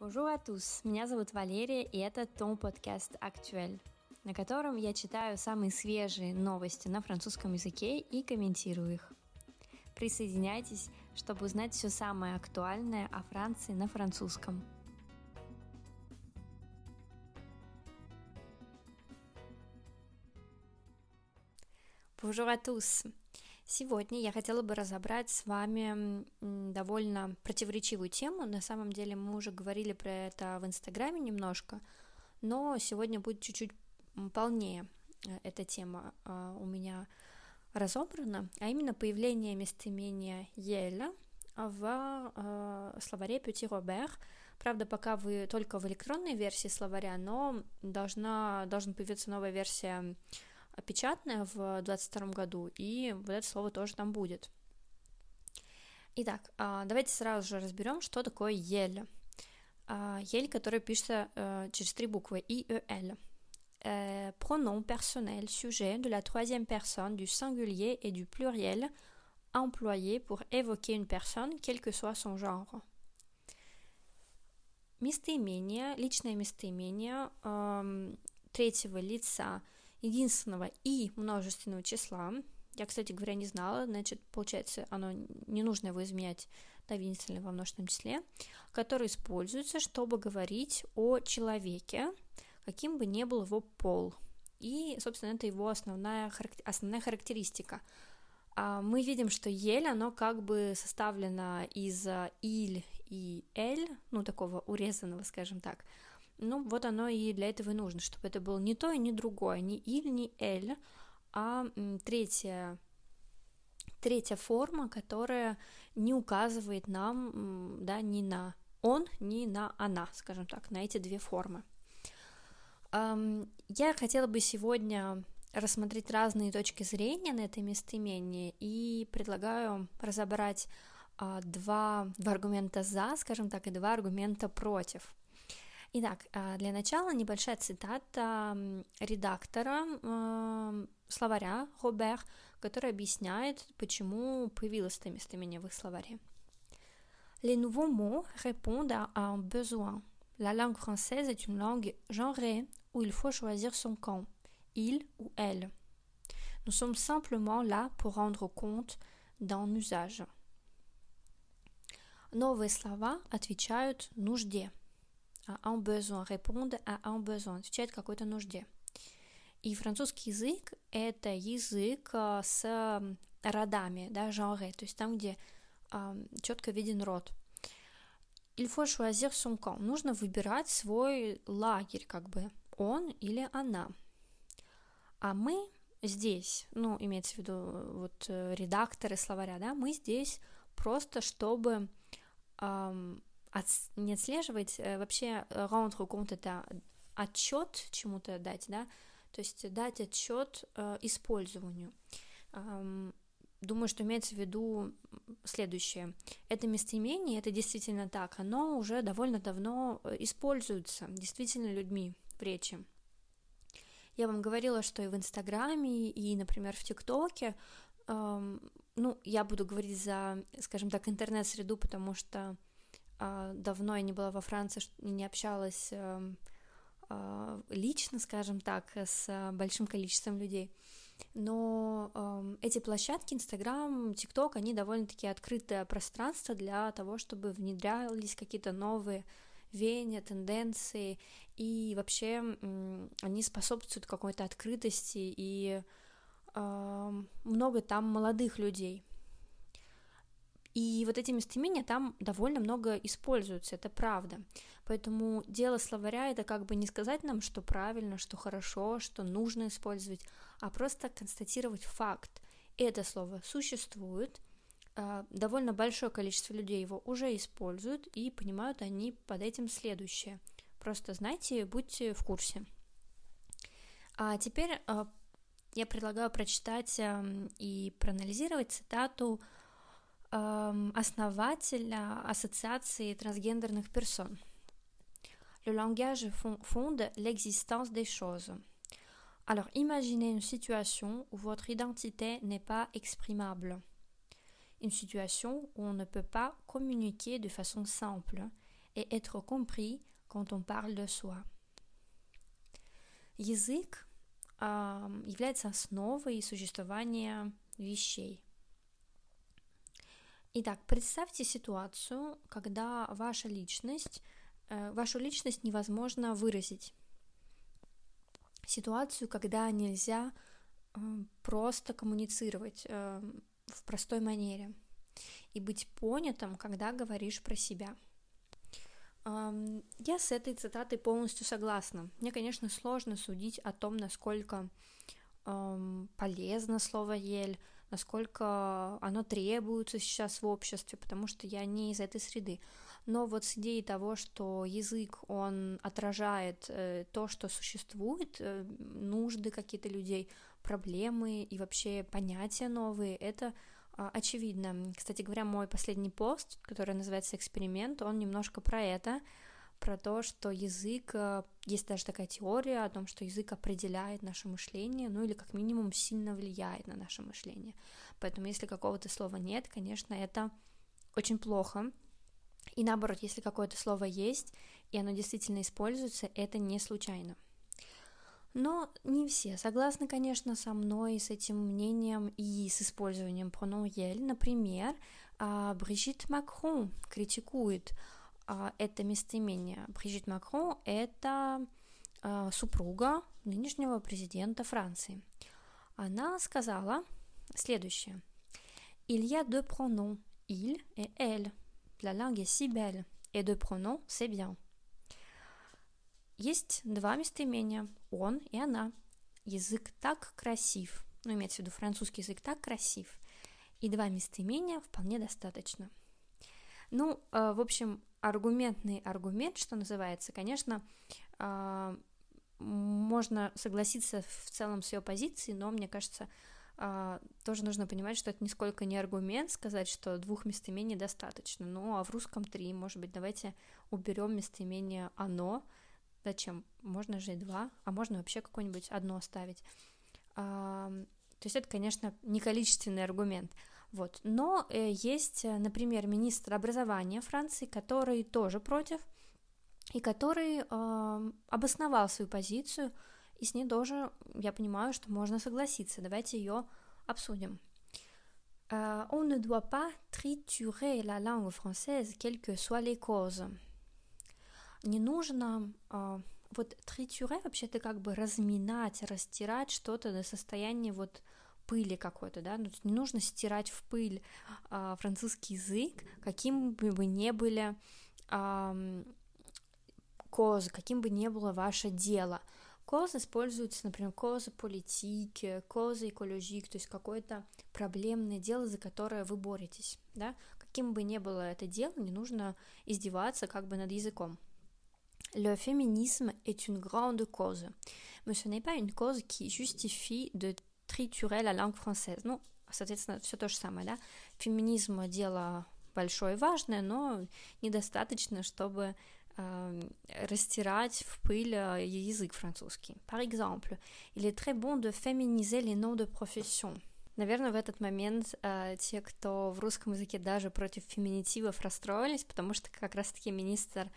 Bonjour à tous, меня зовут Валерия, и это Том подкаст «Актуэль», на котором я читаю самые свежие новости на французском языке и комментирую их. Присоединяйтесь, чтобы узнать все самое актуальное о Франции на французском. Bonjour à tous! Сегодня я хотела бы разобрать с вами довольно противоречивую тему. На самом деле мы уже говорили про это в Инстаграме немножко, но сегодня будет чуть-чуть полнее э, эта тема а, у меня разобрана, а именно появление местоимения «еля» в э, словаре Пюти Робер. Правда, пока вы только в электронной версии словаря, но должна, должна появиться новая версия печатная в 22 году, и вот это слово тоже там будет. Итак, а, давайте сразу же разберем, что такое ель. А, ель, которая пишется э, через три буквы И, Э, Л. Pronom personnel, sujet de la troisième personne du singulier et du pluriel employé pour évoquer une personne, quel que soit son genre. Местоимение, личное местоимение э, третьего лица единственного и множественного числа. Я, кстати говоря, не знала, значит, получается, оно не нужно его изменять на единственное во множественном числе, которое используется, чтобы говорить о человеке, каким бы ни был его пол. И, собственно, это его основная, основная характеристика. А мы видим, что ель, оно как бы составлено из иль и эль, ну, такого урезанного, скажем так, ну, вот оно и для этого и нужно, чтобы это было не то и не другое, не иль, не эль, а третья, третья форма, которая не указывает нам, да, ни на он, ни на она, скажем так, на эти две формы. Я хотела бы сегодня рассмотреть разные точки зрения на это местоимение и предлагаю разобрать а, два, два аргумента за, скажем так, и два аргумента против. Итак, для начала небольшая цитата редактора словаря Робер, который объясняет, почему появилось это местоимение в их словаре. Les nouveaux mots répondent à un besoin. La langue française est une langue genrée où il faut choisir son camp, il ou elle. Nous sommes simplement là pour rendre compte d'un usage. Новые слова отвечают нужде – un besoin, répondre à un besoin, отвечает какой-то нужде. И французский язык — это язык с родами, да, genre, то есть там, где э, четко виден род. Il faut choisir son camp. Нужно выбирать свой лагерь, как бы, он или она. А мы здесь, ну, имеется в виду вот редакторы словаря, да, мы здесь просто, чтобы эм, от, не отслеживать, э, вообще rendre compte это отчет чему-то дать, да, то есть дать отчет э, использованию. Думаю, что имеется в виду следующее. Это местоимение, это действительно так, оно уже довольно давно э, используется действительно людьми в речи. Я вам говорила, что и в Инстаграме, и, например, в ТикТоке, эм, ну, я буду говорить за, скажем так, интернет-среду, потому что давно я не была во Франции, не общалась эм, а, лично, скажем так, с большим количеством людей. Но э, эти площадки, Инстаграм, ТикТок, они довольно-таки открытое пространство для того, чтобы внедрялись какие-то новые веяния, тенденции, и вообще э, они способствуют какой-то открытости, и э, много там молодых людей, и вот эти местоимения там довольно много используются, это правда. Поэтому дело словаря это как бы не сказать нам, что правильно, что хорошо, что нужно использовать, а просто констатировать факт. Это слово существует, а, довольно большое количество людей его уже используют и понимают они под этим следующее. Просто знайте, будьте в курсе. А теперь а, я предлагаю прочитать и проанализировать цитату основателя Ассоциации трансгендерных персон. Le langage fonde l'existence des choses. Alors imaginez une situation où votre identité n'est pas exprimable. Une situation où on ne peut pas communiquer de façon simple. et être compris quand on parle de soi. Язык э, является основой существования вещей. Итак, представьте ситуацию, когда ваша личность, э, вашу личность невозможно выразить. Ситуацию, когда нельзя э, просто коммуницировать э, в простой манере и быть понятым, когда говоришь про себя. Я с этой цитатой полностью согласна. Мне, конечно, сложно судить о том, насколько полезно слово «ель», насколько оно требуется сейчас в обществе, потому что я не из этой среды. Но вот с идеей того, что язык, он отражает э, то, что существует, э, нужды какие-то людей, проблемы и вообще понятия новые, это э, очевидно. Кстати говоря, мой последний пост, который называется «Эксперимент», он немножко про это, про то, что язык, э, есть даже такая теория о том, что язык определяет наше мышление, ну или как минимум сильно влияет на наше мышление. Поэтому если какого-то слова нет, конечно, это очень плохо. И наоборот, если какое-то слово есть, и оно действительно используется, это не случайно. Но не все согласны, конечно, со мной, с этим мнением и с использованием pronom «ель». Например, а, Брижит Макрон критикует это местоимение. Брижит Макрон — это а, супруга нынешнего президента Франции. Она сказала следующее. Il y a deux pronoms, il et elle. La langue est si belle. Et deux pronoms, c'est bien. Есть два местоимения, он и она. Язык так красив. Ну, имеется в виду французский язык так красив. И два местоимения вполне достаточно. Ну, э, в общем, аргументный аргумент, что называется, конечно, э, можно согласиться в целом с ее позицией, но мне кажется, э, тоже нужно понимать, что это нисколько не аргумент сказать, что двух местоимений достаточно. Ну, а в русском три, может быть, давайте уберем местоимение оно. Зачем? Можно же и два, а можно вообще какое-нибудь одно оставить. то есть это, конечно, не количественный аргумент. Вот. Но э, есть, э, например, министр образования Франции, который тоже против, и который э, обосновал свою позицию, и с ней тоже, я понимаю, что можно согласиться. Давайте ее обсудим. Euh, on ne doit pas triturer la langue française, quelles que soient les causes. Не нужно э, вот тритуре вообще это как бы разминать, растирать что-то до состояния вот пыли какой-то, да, ну, не нужно стирать в пыль э, французский язык, каким бы вы ни были э, козы, каким бы ни было ваше дело. Коз используется, например, козы политики, козы экологик, то есть какое-то проблемное дело, за которое вы боретесь, да, каким бы ни было это дело, не нужно издеваться как бы над языком. Le féminisme est une grande cause, mais ce n'est pas une cause qui justifie de triturer la langue française. Ну, соответственно, все то же самое, да. Феминизм дело большое и важное, но недостаточно, чтобы euh, растирать в пыль язык французский. Par exemple, il est très bon de féminiser les noms de profession. Наверное, в этот момент э, те, кто в русском языке даже против феминитивов расстроились, потому что как раз-таки министр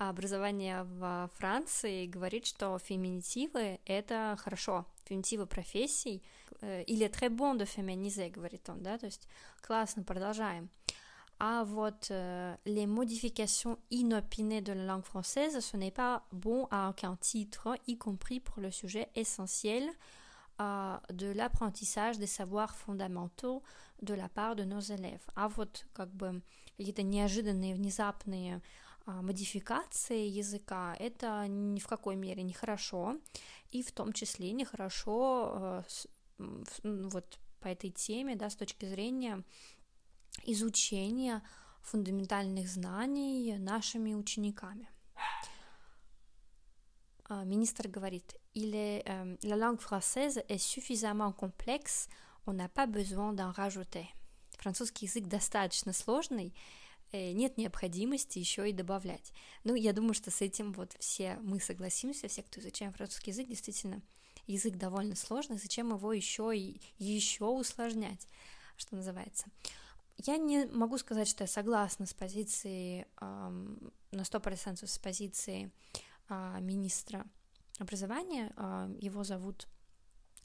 образования в Франции говорит, что феминитивы — это хорошо, феминитивы профессий, или très bon de féminiser, говорит он, да, то есть классно, продолжаем. А вот euh, les modifications inopinées de la langue française, ce n'est pas bon à aucun titre, y compris pour le sujet essentiel euh, de l'apprentissage des savoirs fondamentaux de la part de nos élèves. А вот как бы какие-то неожиданные, внезапные Модификации языка, это ни в какой мере не хорошо, и в том числе нехорошо вот по этой теме, да, с точки зрения изучения фундаментальных знаний нашими учениками. Министр говорит, est, euh, la langue française est suffisamment complexe, on n'a pas besoin d'en rajouter. Французский язык достаточно сложный, нет необходимости еще и добавлять. Ну, я думаю, что с этим вот все мы согласимся, все, кто изучаем французский язык, действительно, язык довольно сложный, зачем его еще и еще усложнять, что называется. я не могу сказать, что я согласна с позицией, на 100% с позицией а, министра образования. А, его зовут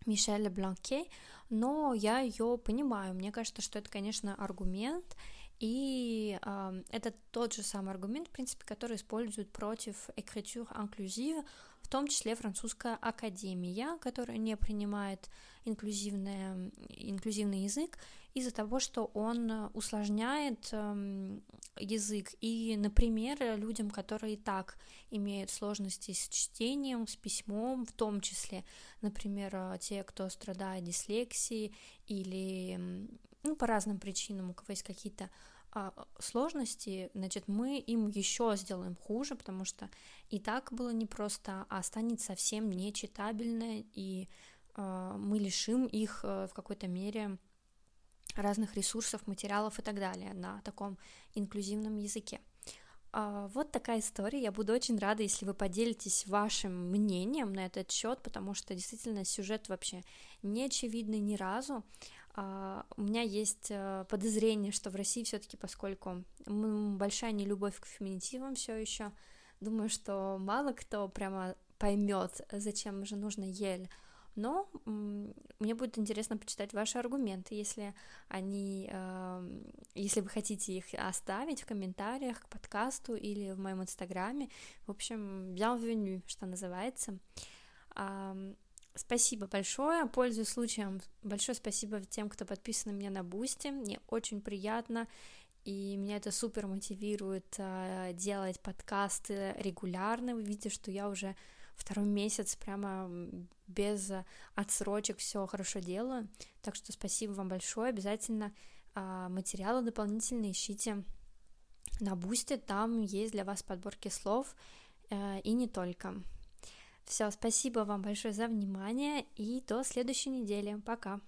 Мишель Бланке, но я ее понимаю. Мне кажется, что это, конечно, аргумент, и э, это тот же самый аргумент, в принципе, который используют против écriture inclusive, в том числе французская академия, которая не принимает инклюзивный, инклюзивный язык из-за того, что он усложняет э, язык. И, например, людям, которые и так имеют сложности с чтением, с письмом, в том числе, например, те, кто страдает дислексией или ну, по разным причинам, у кого есть какие-то а, сложности, значит, мы им еще сделаем хуже, потому что и так было непросто, а станет совсем нечитабельно, и а, мы лишим их а, в какой-то мере разных ресурсов, материалов и так далее на таком инклюзивном языке. А, вот такая история. Я буду очень рада, если вы поделитесь вашим мнением на этот счет, потому что действительно сюжет вообще не очевидный ни разу. А, у меня есть э, подозрение, что в России все-таки, поскольку большая нелюбовь к феминитивам все еще, думаю, что мало кто прямо поймет, зачем же нужно ель. Но мне будет интересно почитать ваши аргументы, если они, э, если вы хотите их оставить в комментариях к подкасту или в моем инстаграме. В общем, bienvenue, что называется. Спасибо большое, пользуясь случаем, большое спасибо тем, кто подписан на меня на Boosty, мне очень приятно, и меня это супер мотивирует э, делать подкасты регулярно, вы видите, что я уже второй месяц прямо без отсрочек все хорошо делаю, так что спасибо вам большое, обязательно э, материалы дополнительные ищите на Бусте, там есть для вас подборки слов, э, и не только. Все, спасибо вам большое за внимание и до следующей недели. Пока.